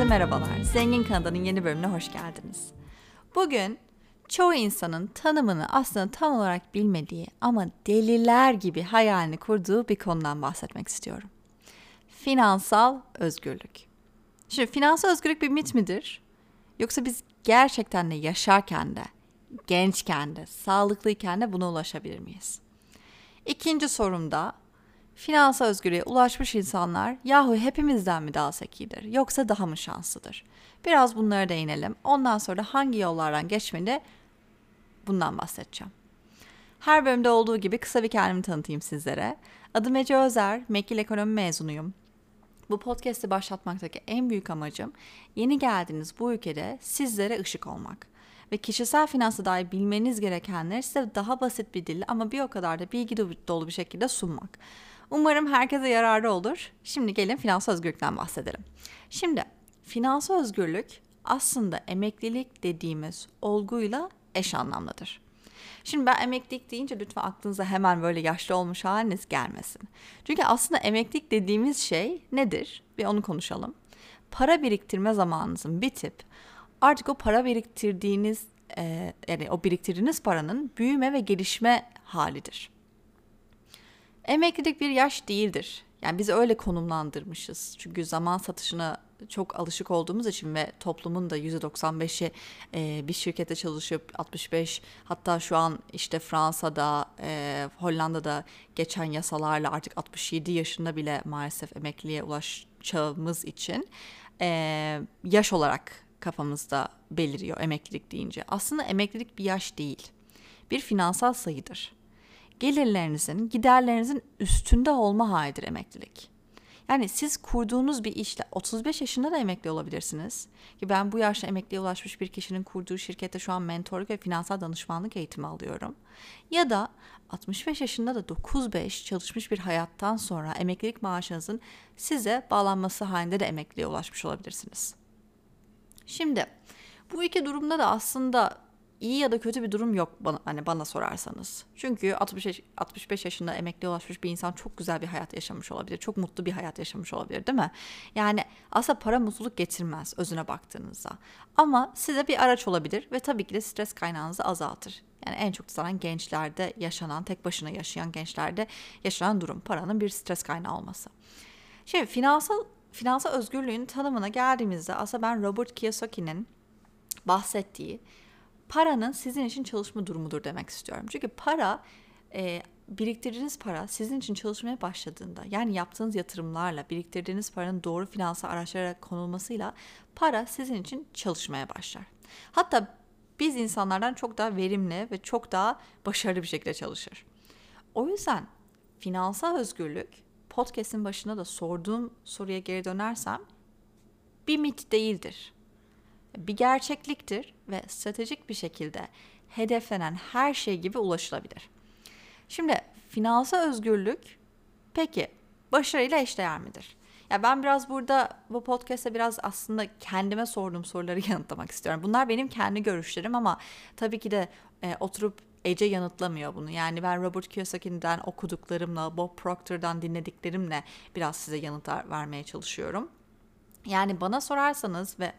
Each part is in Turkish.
Herkese merhabalar. Zengin Kanada'nın yeni bölümüne hoş geldiniz. Bugün çoğu insanın tanımını aslında tam olarak bilmediği ama deliler gibi hayalini kurduğu bir konudan bahsetmek istiyorum. Finansal özgürlük. Şimdi finansal özgürlük bir mit midir? Yoksa biz gerçekten de yaşarken de, gençken de, sağlıklıyken de buna ulaşabilir miyiz? İkinci sorumda finansal özgürlüğe ulaşmış insanlar yahu hepimizden mi daha zekidir yoksa daha mı şanslıdır? Biraz bunlara değinelim. Ondan sonra hangi yollardan geçmeli bundan bahsedeceğim. Her bölümde olduğu gibi kısa bir kendimi tanıtayım sizlere. Adım Ece Özer, Mekil Ekonomi mezunuyum. Bu podcast'i başlatmaktaki en büyük amacım yeni geldiğiniz bu ülkede sizlere ışık olmak ve kişisel finansa dair bilmeniz gerekenleri size daha basit bir dille ama bir o kadar da bilgi dolu bir şekilde sunmak. Umarım herkese yararlı olur. Şimdi gelin finansal özgürlükten bahsedelim. Şimdi finansal özgürlük aslında emeklilik dediğimiz olguyla eş anlamlıdır. Şimdi ben emeklilik deyince lütfen aklınıza hemen böyle yaşlı olmuş haliniz gelmesin. Çünkü aslında emeklilik dediğimiz şey nedir? Bir onu konuşalım. Para biriktirme zamanınızın bitip artık o para biriktirdiğiniz yani o biriktirdiğiniz paranın büyüme ve gelişme halidir. Emeklilik bir yaş değildir. Yani biz öyle konumlandırmışız. Çünkü zaman satışına çok alışık olduğumuz için ve toplumun da %95'i e, bir şirkette çalışıp 65 hatta şu an işte Fransa'da, e, Hollanda'da geçen yasalarla artık 67 yaşında bile maalesef emekliye ulaşacağımız için e, yaş olarak kafamızda beliriyor emeklilik deyince. Aslında emeklilik bir yaş değil. Bir finansal sayıdır gelirlerinizin giderlerinizin üstünde olma halidir emeklilik. Yani siz kurduğunuz bir işle 35 yaşında da emekli olabilirsiniz. Ki ben bu yaşta emekliye ulaşmış bir kişinin kurduğu şirkette şu an mentorluk ve finansal danışmanlık eğitimi alıyorum. Ya da 65 yaşında da 9-5 çalışmış bir hayattan sonra emeklilik maaşınızın size bağlanması halinde de emekliye ulaşmış olabilirsiniz. Şimdi bu iki durumda da aslında iyi ya da kötü bir durum yok bana hani bana sorarsanız. Çünkü 65 65 yaşında emekli ulaşmış bir insan çok güzel bir hayat yaşamış olabilir. Çok mutlu bir hayat yaşamış olabilir, değil mi? Yani aslında para mutluluk getirmez özüne baktığınızda. Ama size bir araç olabilir ve tabii ki de stres kaynağınızı azaltır. Yani en çok zaten gençlerde yaşanan, tek başına yaşayan gençlerde yaşanan durum paranın bir stres kaynağı olması. Şimdi finansal finansal özgürlüğün tanımına geldiğimizde aslında ben Robert Kiyosaki'nin bahsettiği paranın sizin için çalışma durumudur demek istiyorum. Çünkü para e, biriktirdiğiniz para sizin için çalışmaya başladığında yani yaptığınız yatırımlarla biriktirdiğiniz paranın doğru finansal araçlara konulmasıyla para sizin için çalışmaya başlar. Hatta biz insanlardan çok daha verimli ve çok daha başarılı bir şekilde çalışır. O yüzden finansal özgürlük podcast'in başında da sorduğum soruya geri dönersem bir mit değildir bir gerçekliktir ve stratejik bir şekilde hedeflenen her şey gibi ulaşılabilir. Şimdi finansal özgürlük peki başarıyla eşdeğer midir? Ya ben biraz burada bu podcast'te biraz aslında kendime sorduğum soruları yanıtlamak istiyorum. Bunlar benim kendi görüşlerim ama tabii ki de e, oturup Ece yanıtlamıyor bunu. Yani ben Robert Kiyosaki'den okuduklarımla, Bob Proctor'dan dinlediklerimle biraz size yanıtlar vermeye çalışıyorum. Yani bana sorarsanız ve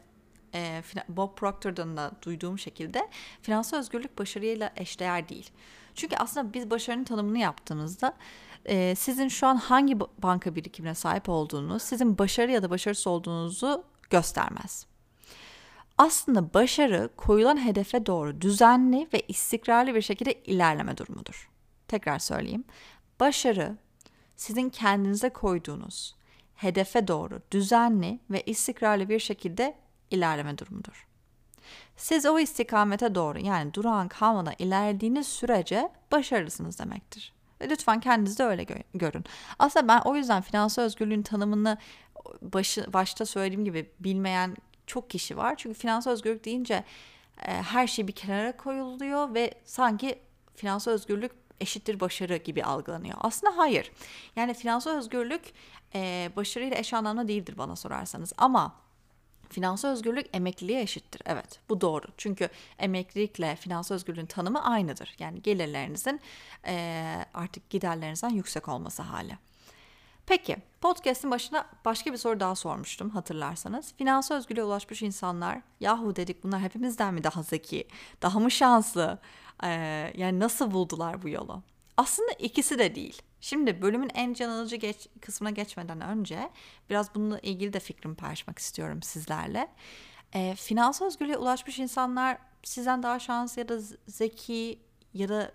e, Bob Proctor'dan da duyduğum şekilde finansal özgürlük başarıyla eşdeğer değil. Çünkü aslında biz başarının tanımını yaptığımızda e, sizin şu an hangi banka birikimine sahip olduğunuz sizin başarı ya da başarısız olduğunuzu göstermez. Aslında başarı koyulan hedefe doğru düzenli ve istikrarlı bir şekilde ilerleme durumudur. Tekrar söyleyeyim. Başarı sizin kendinize koyduğunuz hedefe doğru düzenli ve istikrarlı bir şekilde ilerleme durumudur. Siz o istikamete doğru yani durağan kalmadan ilerlediğiniz sürece başarılısınız demektir. Lütfen kendinizi de öyle gö- görün. Aslında ben o yüzden finansal özgürlüğün tanımını başı, başta söylediğim gibi bilmeyen çok kişi var. Çünkü finansal özgürlük deyince e, her şey bir kenara koyuluyor ve sanki finansal özgürlük eşittir başarı gibi algılanıyor. Aslında hayır. Yani finansal özgürlük e, başarıyla eş anlamlı değildir bana sorarsanız. Ama Finansal özgürlük emekliliğe eşittir. Evet bu doğru. Çünkü emeklilikle finansal özgürlüğün tanımı aynıdır. Yani gelirlerinizin e, artık giderlerinizden yüksek olması hali. Peki podcast'in başına başka bir soru daha sormuştum hatırlarsanız. Finansal özgürlüğe ulaşmış insanlar yahu dedik bunlar hepimizden mi daha zeki, daha mı şanslı? Ee, yani nasıl buldular bu yolu? Aslında ikisi de değil. Şimdi bölümün en can alıcı geç, kısmına geçmeden önce biraz bununla ilgili de fikrimi paylaşmak istiyorum sizlerle. E, finansal özgürlüğe ulaşmış insanlar sizden daha şanslı ya da zeki ya da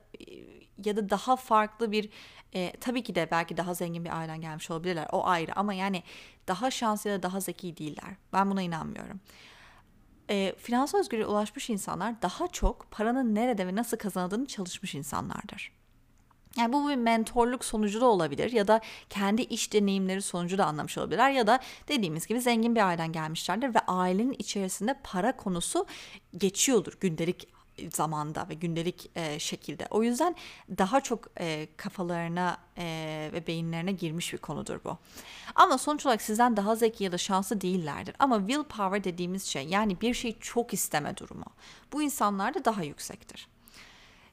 ya da daha farklı bir e, tabii ki de belki daha zengin bir aileden gelmiş olabilirler o ayrı ama yani daha şanslı ya da daha zeki değiller. Ben buna inanmıyorum. E, finansal özgürlüğe ulaşmış insanlar daha çok paranın nerede ve nasıl kazanıldığını çalışmış insanlardır yani bu bir mentorluk sonucu da olabilir ya da kendi iş deneyimleri sonucu da anlamış olabilirler ya da dediğimiz gibi zengin bir aileden gelmişlerdir ve ailenin içerisinde para konusu geçiyordur gündelik zamanda ve gündelik e, şekilde. O yüzden daha çok e, kafalarına e, ve beyinlerine girmiş bir konudur bu. Ama sonuç olarak sizden daha zeki ya da şanslı değillerdir. Ama willpower dediğimiz şey yani bir şeyi çok isteme durumu. Bu insanlarda daha yüksektir.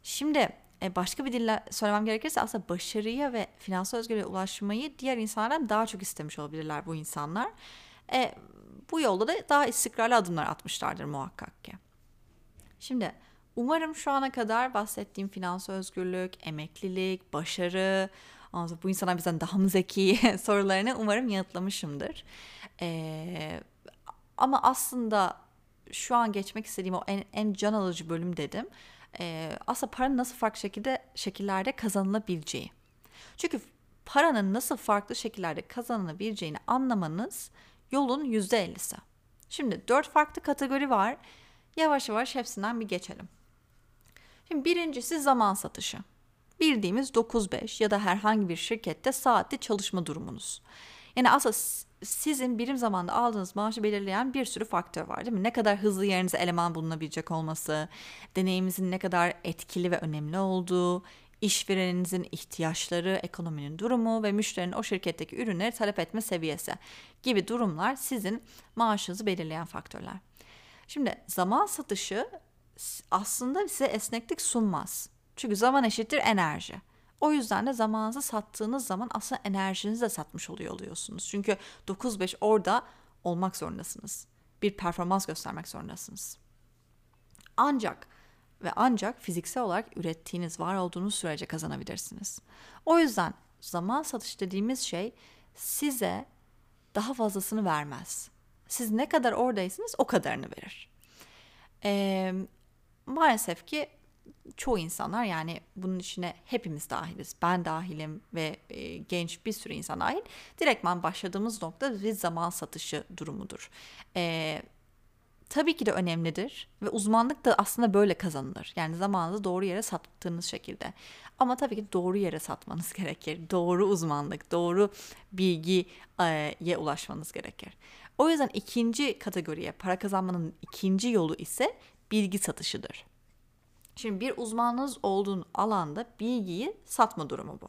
Şimdi e, başka bir dille söylemem gerekirse aslında başarıya ve finansal özgürlüğe ulaşmayı diğer insanlardan daha çok istemiş olabilirler bu insanlar. E, bu yolda da daha istikrarlı adımlar atmışlardır muhakkak ki. Şimdi umarım şu ana kadar bahsettiğim finansal özgürlük, emeklilik, başarı, bu insanlar bizden daha mı zeki sorularını umarım yanıtlamışımdır. Ee, ama aslında şu an geçmek istediğim o en, en can alıcı bölüm dedim e, aslında paranın nasıl farklı şekilde şekillerde kazanılabileceği. Çünkü paranın nasıl farklı şekillerde kazanılabileceğini anlamanız yolun yüzde ellisi. Şimdi dört farklı kategori var. Yavaş yavaş hepsinden bir geçelim. Şimdi birincisi zaman satışı. Bildiğimiz 9-5 ya da herhangi bir şirkette saatli çalışma durumunuz. Yani aslında sizin birim zamanda aldığınız maaşı belirleyen bir sürü faktör var değil mi? Ne kadar hızlı yerinize eleman bulunabilecek olması, deneyimizin ne kadar etkili ve önemli olduğu, işvereninizin ihtiyaçları, ekonominin durumu ve müşterinin o şirketteki ürünleri talep etme seviyesi gibi durumlar sizin maaşınızı belirleyen faktörler. Şimdi zaman satışı aslında size esneklik sunmaz. Çünkü zaman eşittir enerji. O yüzden de zamanınızı sattığınız zaman aslında enerjinizi de satmış oluyor oluyorsunuz. Çünkü 9-5 orada olmak zorundasınız. Bir performans göstermek zorundasınız. Ancak ve ancak fiziksel olarak ürettiğiniz, var olduğunuz sürece kazanabilirsiniz. O yüzden zaman satış dediğimiz şey size daha fazlasını vermez. Siz ne kadar oradaysanız o kadarını verir. Ee, maalesef ki çoğu insanlar yani bunun içine hepimiz dahiliz. Ben dahilim ve e, genç bir sürü insan dahil. Direktman başladığımız nokta bir zaman satışı durumudur. E, tabii ki de önemlidir ve uzmanlık da aslında böyle kazanılır. Yani zamanınızı doğru yere sattığınız şekilde. Ama tabii ki doğru yere satmanız gerekir. Doğru uzmanlık, doğru bilgiye ulaşmanız gerekir. O yüzden ikinci kategoriye para kazanmanın ikinci yolu ise bilgi satışıdır. Şimdi bir uzmanınız olduğun alanda bilgiyi satma durumu bu.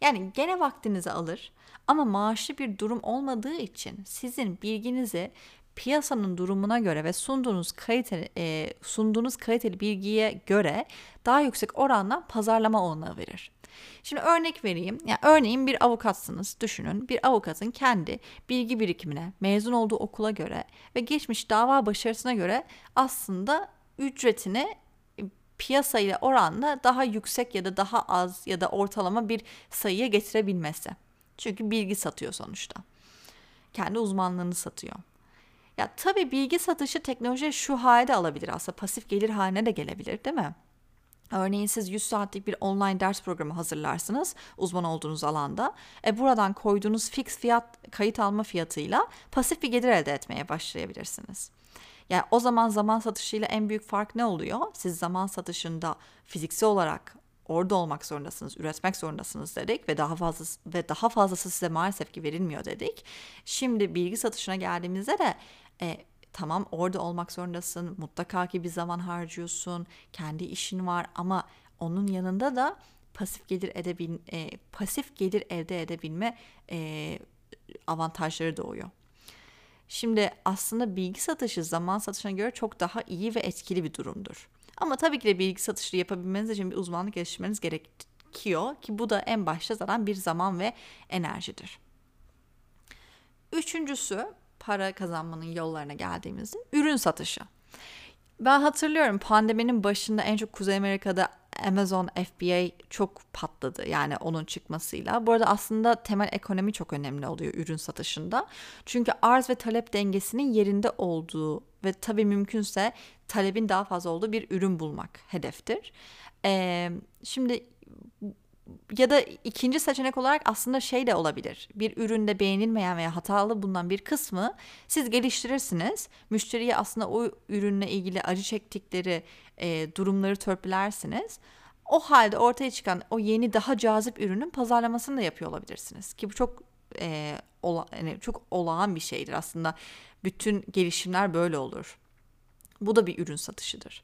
Yani gene vaktinizi alır ama maaşlı bir durum olmadığı için sizin bilginizi piyasanın durumuna göre ve sunduğunuz kaliteli e, sunduğunuz kaliteli bilgiye göre daha yüksek oranla pazarlama olanağı verir. Şimdi örnek vereyim. Yani örneğin bir avukatsınız. Düşünün bir avukatın kendi bilgi birikimine, mezun olduğu okula göre ve geçmiş dava başarısına göre aslında ücretini piyasa ile oranla daha yüksek ya da daha az ya da ortalama bir sayıya getirebilmesi. Çünkü bilgi satıyor sonuçta. Kendi uzmanlığını satıyor. Ya tabii bilgi satışı teknoloji şu halde alabilir aslında pasif gelir haline de gelebilir değil mi? Örneğin siz 100 saatlik bir online ders programı hazırlarsınız uzman olduğunuz alanda. E buradan koyduğunuz fix fiyat kayıt alma fiyatıyla pasif bir gelir elde etmeye başlayabilirsiniz. Yani o zaman zaman satışıyla en büyük fark ne oluyor? Siz zaman satışında fiziksel olarak orada olmak zorundasınız, üretmek zorundasınız dedik ve daha fazlası ve daha fazlası size maalesef ki verilmiyor dedik. Şimdi bilgi satışına geldiğimizde de e, tamam orada olmak zorundasın, mutlaka ki bir zaman harcıyorsun, kendi işin var ama onun yanında da pasif gelir edebil e, pasif gelir elde edebilme e, avantajları doğuyor. Şimdi aslında bilgi satışı zaman satışına göre çok daha iyi ve etkili bir durumdur. Ama tabii ki de bilgi satışı yapabilmeniz için bir uzmanlık geliştirmeniz gerekiyor ki bu da en başta zaten bir zaman ve enerjidir. Üçüncüsü para kazanmanın yollarına geldiğimizde ürün satışı. Ben hatırlıyorum pandeminin başında en çok Kuzey Amerika'da Amazon FBA çok patladı yani onun çıkmasıyla. Bu arada aslında temel ekonomi çok önemli oluyor ürün satışında. Çünkü arz ve talep dengesinin yerinde olduğu ve tabii mümkünse talebin daha fazla olduğu bir ürün bulmak hedeftir. Ee, şimdi ya da ikinci seçenek olarak aslında şey de olabilir. Bir üründe beğenilmeyen veya hatalı bulunan bir kısmı siz geliştirirsiniz. Müşteriye aslında o ürünle ilgili acı çektikleri e, durumları törpülersiniz. O halde ortaya çıkan o yeni daha cazip ürünün pazarlamasını da yapıyor olabilirsiniz. Ki bu çok e, ola, yani çok olağan bir şeydir aslında. Bütün gelişimler böyle olur. Bu da bir ürün satışıdır.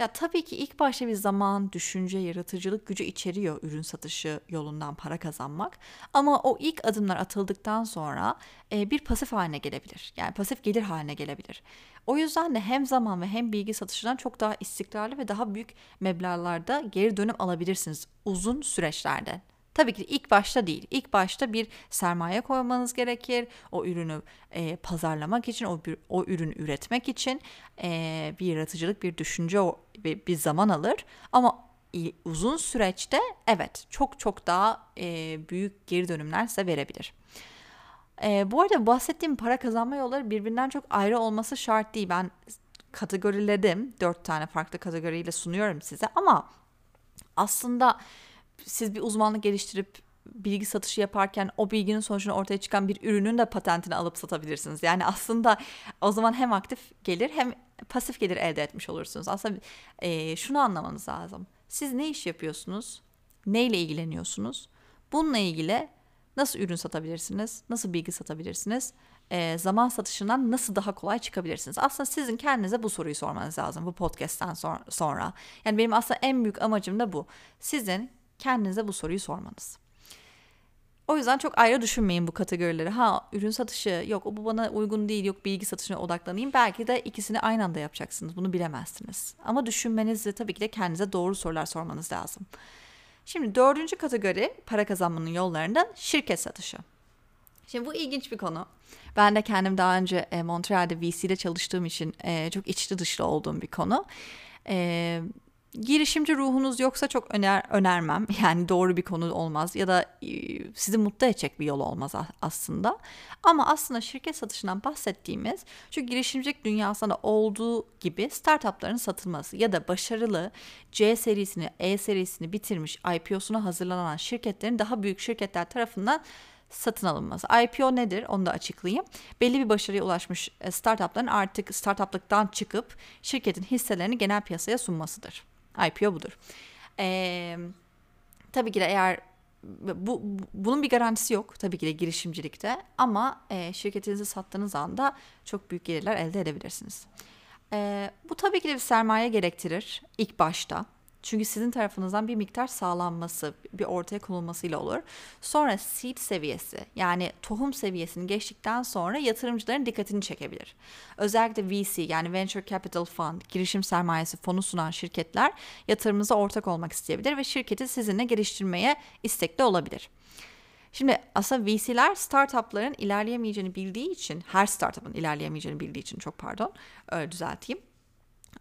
Ya tabii ki ilk başta bir zaman, düşünce, yaratıcılık gücü içeriyor ürün satışı yolundan para kazanmak. Ama o ilk adımlar atıldıktan sonra e, bir pasif haline gelebilir. Yani pasif gelir haline gelebilir. O yüzden de hem zaman ve hem bilgi satışından çok daha istikrarlı ve daha büyük meblağlarda geri dönüm alabilirsiniz uzun süreçlerde. Tabii ki ilk başta değil. İlk başta bir sermaye koymanız gerekir. O ürünü e, pazarlamak için, o, o ürünü üretmek için e, bir yaratıcılık, bir düşünce bir, bir zaman alır. Ama uzun süreçte evet çok çok daha e, büyük geri dönümler size verebilir. E, bu arada bahsettiğim para kazanma yolları birbirinden çok ayrı olması şart değil. Ben kategoriledim. Dört tane farklı kategoriyle sunuyorum size ama aslında siz bir uzmanlık geliştirip bilgi satışı yaparken o bilginin sonucunda ortaya çıkan bir ürünün de patentini alıp satabilirsiniz. Yani aslında o zaman hem aktif gelir hem pasif gelir elde etmiş olursunuz. Aslında e, şunu anlamanız lazım. Siz ne iş yapıyorsunuz? Neyle ilgileniyorsunuz? Bununla ilgili nasıl ürün satabilirsiniz? Nasıl bilgi satabilirsiniz? E, zaman satışından nasıl daha kolay çıkabilirsiniz? Aslında sizin kendinize bu soruyu sormanız lazım bu podcast'ten sonra. Yani benim aslında en büyük amacım da bu. Sizin kendinize bu soruyu sormanız. O yüzden çok ayrı düşünmeyin bu kategorileri. Ha ürün satışı yok bu bana uygun değil yok bilgi satışına odaklanayım. Belki de ikisini aynı anda yapacaksınız bunu bilemezsiniz. Ama düşünmenizi tabii ki de kendinize doğru sorular sormanız lazım. Şimdi dördüncü kategori para kazanmanın yollarından şirket satışı. Şimdi bu ilginç bir konu. Ben de kendim daha önce e, Montreal'de VC'de çalıştığım için e, çok içli dışlı olduğum bir konu. E, girişimci ruhunuz yoksa çok öner önermem. Yani doğru bir konu olmaz ya da e, sizi mutlu edecek bir yol olmaz aslında. Ama aslında şirket satışından bahsettiğimiz şu girişimcilik dünyasında olduğu gibi startupların satılması ya da başarılı C serisini, E serisini bitirmiş IPO'suna hazırlanan şirketlerin daha büyük şirketler tarafından satın alınması. IPO nedir? Onu da açıklayayım. Belli bir başarıya ulaşmış e, startupların artık startuplıktan çıkıp şirketin hisselerini genel piyasaya sunmasıdır. IPO budur. Ee, tabii ki de eğer bu, bunun bir garantisi yok tabii ki de girişimcilikte ama e, şirketinizi sattığınız anda çok büyük gelirler elde edebilirsiniz. E, bu tabii ki de bir sermaye gerektirir ilk başta. Çünkü sizin tarafınızdan bir miktar sağlanması, bir ortaya konulmasıyla olur. Sonra seed seviyesi yani tohum seviyesini geçtikten sonra yatırımcıların dikkatini çekebilir. Özellikle VC yani Venture Capital Fund, girişim sermayesi fonu sunan şirketler yatırımınıza ortak olmak isteyebilir ve şirketi sizinle geliştirmeye istekli olabilir. Şimdi aslında VC'ler startupların ilerleyemeyeceğini bildiği için, her startup'ın ilerleyemeyeceğini bildiği için çok pardon, düzelteyim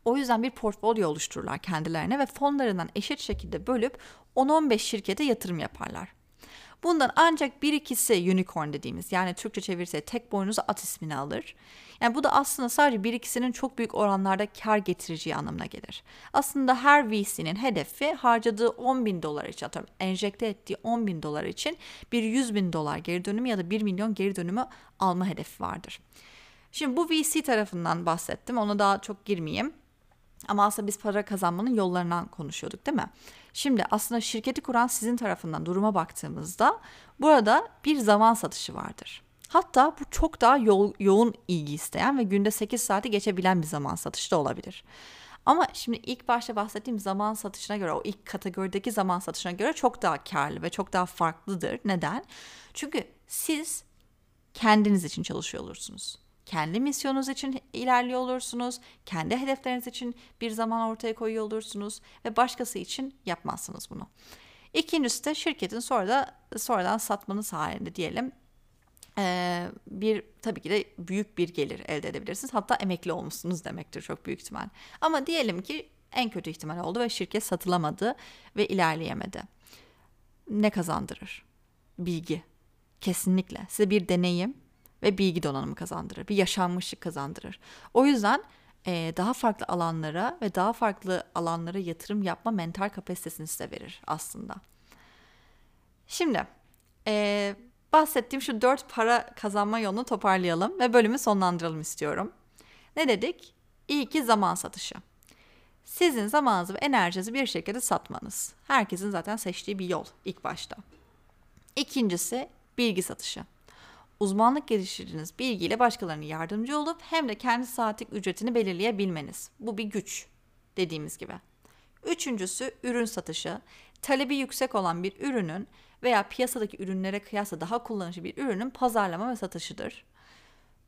o yüzden bir portfolyo oluştururlar kendilerine ve fonlarından eşit şekilde bölüp 10-15 şirkete yatırım yaparlar. Bundan ancak bir ikisi unicorn dediğimiz yani Türkçe çevirse tek boynuzu at ismini alır. Yani bu da aslında sadece bir ikisinin çok büyük oranlarda kar getireceği anlamına gelir. Aslında her VC'nin hedefi harcadığı 10 bin dolar için atıyorum enjekte ettiği 10 bin dolar için bir 100 bin dolar geri dönümü ya da 1 milyon geri dönümü alma hedefi vardır. Şimdi bu VC tarafından bahsettim ona daha çok girmeyeyim. Ama aslında biz para kazanmanın yollarından konuşuyorduk değil mi? Şimdi aslında şirketi kuran sizin tarafından duruma baktığımızda burada bir zaman satışı vardır. Hatta bu çok daha yo- yoğun ilgi isteyen ve günde 8 saati geçebilen bir zaman satışı da olabilir. Ama şimdi ilk başta bahsettiğim zaman satışına göre o ilk kategorideki zaman satışına göre çok daha karlı ve çok daha farklıdır. Neden? Çünkü siz kendiniz için çalışıyor olursunuz kendi misyonunuz için ilerliyor olursunuz. Kendi hedefleriniz için bir zaman ortaya koyuyor olursunuz ve başkası için yapmazsınız bunu. İkincisi de şirketin sonra da sonradan satmanız halinde diyelim e, bir tabii ki de büyük bir gelir elde edebilirsiniz. Hatta emekli olmuşsunuz demektir çok büyük ihtimal. Ama diyelim ki en kötü ihtimal oldu ve şirket satılamadı ve ilerleyemedi. Ne kazandırır? Bilgi. Kesinlikle. Size bir deneyim ve bilgi donanımı kazandırır. Bir yaşanmışlık kazandırır. O yüzden e, daha farklı alanlara ve daha farklı alanlara yatırım yapma mental kapasitesini size verir aslında. Şimdi e, bahsettiğim şu dört para kazanma yolunu toparlayalım ve bölümü sonlandıralım istiyorum. Ne dedik? İyi ki zaman satışı. Sizin zamanınızı ve enerjinizi bir şirkete satmanız. Herkesin zaten seçtiği bir yol ilk başta. İkincisi bilgi satışı. Uzmanlık geliştirdiğiniz bilgiyle başkalarına yardımcı olup hem de kendi saatlik ücretini belirleyebilmeniz. Bu bir güç dediğimiz gibi. Üçüncüsü ürün satışı. Talebi yüksek olan bir ürünün veya piyasadaki ürünlere kıyasla daha kullanışlı bir ürünün pazarlama ve satışıdır.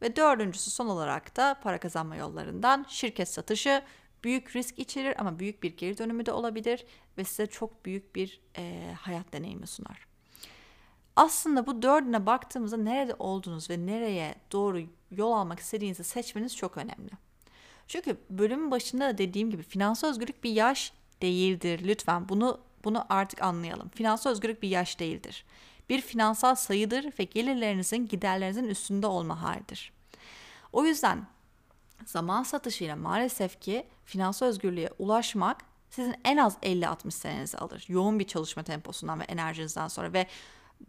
Ve dördüncüsü son olarak da para kazanma yollarından şirket satışı büyük risk içerir ama büyük bir geri dönümü de olabilir ve size çok büyük bir e, hayat deneyimi sunar. Aslında bu dördüne baktığımızda nerede olduğunuz ve nereye doğru yol almak istediğinizi seçmeniz çok önemli. Çünkü bölümün başında da dediğim gibi finansal özgürlük bir yaş değildir. Lütfen bunu bunu artık anlayalım. Finansal özgürlük bir yaş değildir. Bir finansal sayıdır ve gelirlerinizin giderlerinizin üstünde olma halidir. O yüzden zaman satışıyla maalesef ki finansal özgürlüğe ulaşmak sizin en az 50-60 senenizi alır. Yoğun bir çalışma temposundan ve enerjinizden sonra ve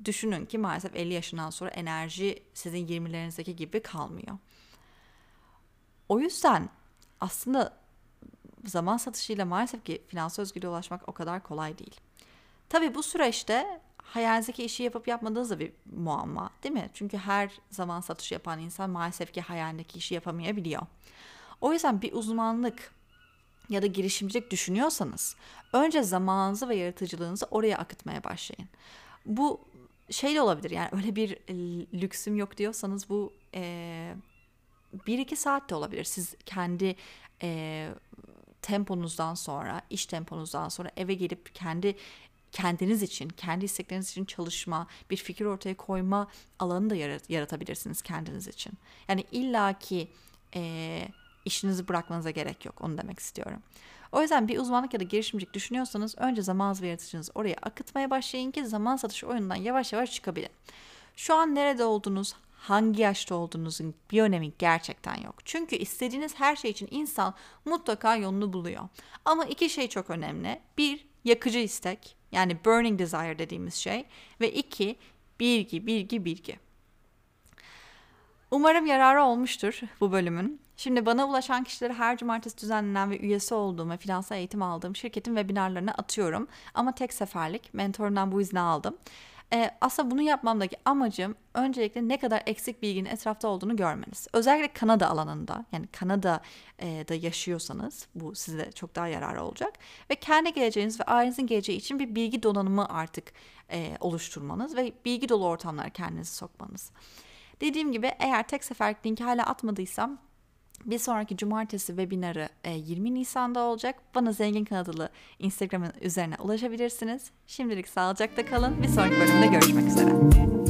düşünün ki maalesef 50 yaşından sonra enerji sizin 20'lerinizdeki gibi kalmıyor. O yüzden aslında zaman satışıyla maalesef ki finansal özgürlüğe ulaşmak o kadar kolay değil. Tabii bu süreçte hayalinizdeki işi yapıp yapmadığınız da bir muamma değil mi? Çünkü her zaman satış yapan insan maalesef ki hayalindeki işi yapamayabiliyor. O yüzden bir uzmanlık ya da girişimcilik düşünüyorsanız önce zamanınızı ve yaratıcılığınızı oraya akıtmaya başlayın. Bu şey de olabilir yani öyle bir lüksüm yok diyorsanız bu e, bir iki saat de olabilir. Siz kendi e, temponuzdan sonra, iş temponuzdan sonra eve gelip kendi kendiniz için, kendi istekleriniz için çalışma, bir fikir ortaya koyma alanı da yarat- yaratabilirsiniz kendiniz için. Yani illaki e, işinizi bırakmanıza gerek yok. Onu demek istiyorum. O yüzden bir uzmanlık ya da girişimcilik düşünüyorsanız önce zaman yaratıcınızı oraya akıtmaya başlayın ki zaman satış oyunundan yavaş yavaş çıkabilin. Şu an nerede olduğunuz, hangi yaşta olduğunuzun bir önemi gerçekten yok. Çünkü istediğiniz her şey için insan mutlaka yolunu buluyor. Ama iki şey çok önemli. Bir, yakıcı istek yani burning desire dediğimiz şey ve iki, bilgi, bilgi, bilgi. Umarım yararı olmuştur bu bölümün. Şimdi bana ulaşan kişileri her cumartesi düzenlenen ve üyesi olduğum ve finansal eğitim aldığım şirketin webinarlarına atıyorum. Ama tek seferlik mentorundan bu izni aldım. Ee, aslında bunu yapmamdaki amacım öncelikle ne kadar eksik bilginin etrafta olduğunu görmeniz. Özellikle Kanada alanında yani Kanada'da yaşıyorsanız bu size çok daha yararı olacak. Ve kendi geleceğiniz ve ailenizin geleceği için bir bilgi donanımı artık e, oluşturmanız ve bilgi dolu ortamlara kendinizi sokmanız. Dediğim gibi eğer tek seferlik linki hala atmadıysam bir sonraki cumartesi webinarı 20 e, Nisan'da olacak. Bana Zengin Kanadalı Instagram'ın üzerine ulaşabilirsiniz. Şimdilik sağlıcakla kalın. Bir sonraki bölümde görüşmek üzere.